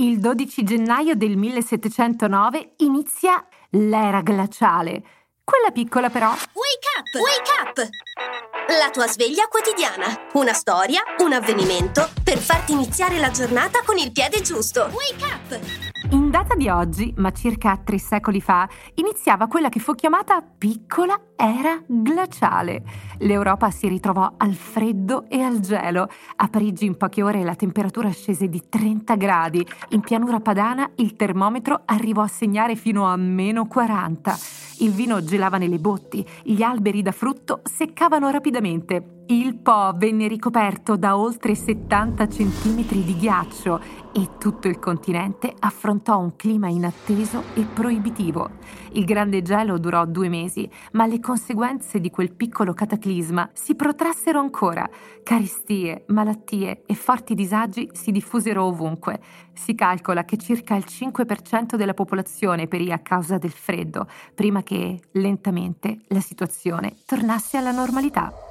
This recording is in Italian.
Il 12 gennaio del 1709 inizia l'era glaciale. Quella piccola però. Wake up! Wake up! La tua sveglia quotidiana. Una storia, un avvenimento per farti iniziare la giornata con il piede giusto. Wake up! In data di oggi, ma circa tre secoli fa, iniziava quella che fu chiamata piccola era glaciale. L'Europa si ritrovò al freddo e al gelo. A Parigi in poche ore la temperatura scese di 30 gradi. In pianura padana il termometro arrivò a segnare fino a meno 40. Il vino gelava nelle botti, gli alberi da frutto seccavano rapidamente. Il Po venne ricoperto da oltre 70 centimetri di ghiaccio e tutto il continente affrontò un clima inatteso e proibitivo. Il grande gelo durò due mesi, ma le conseguenze di quel piccolo cataclisma si protrassero ancora. Carestie, malattie e forti disagi si diffusero ovunque. Si calcola che circa il 5% della popolazione perì a causa del freddo, prima che, lentamente, la situazione tornasse alla normalità.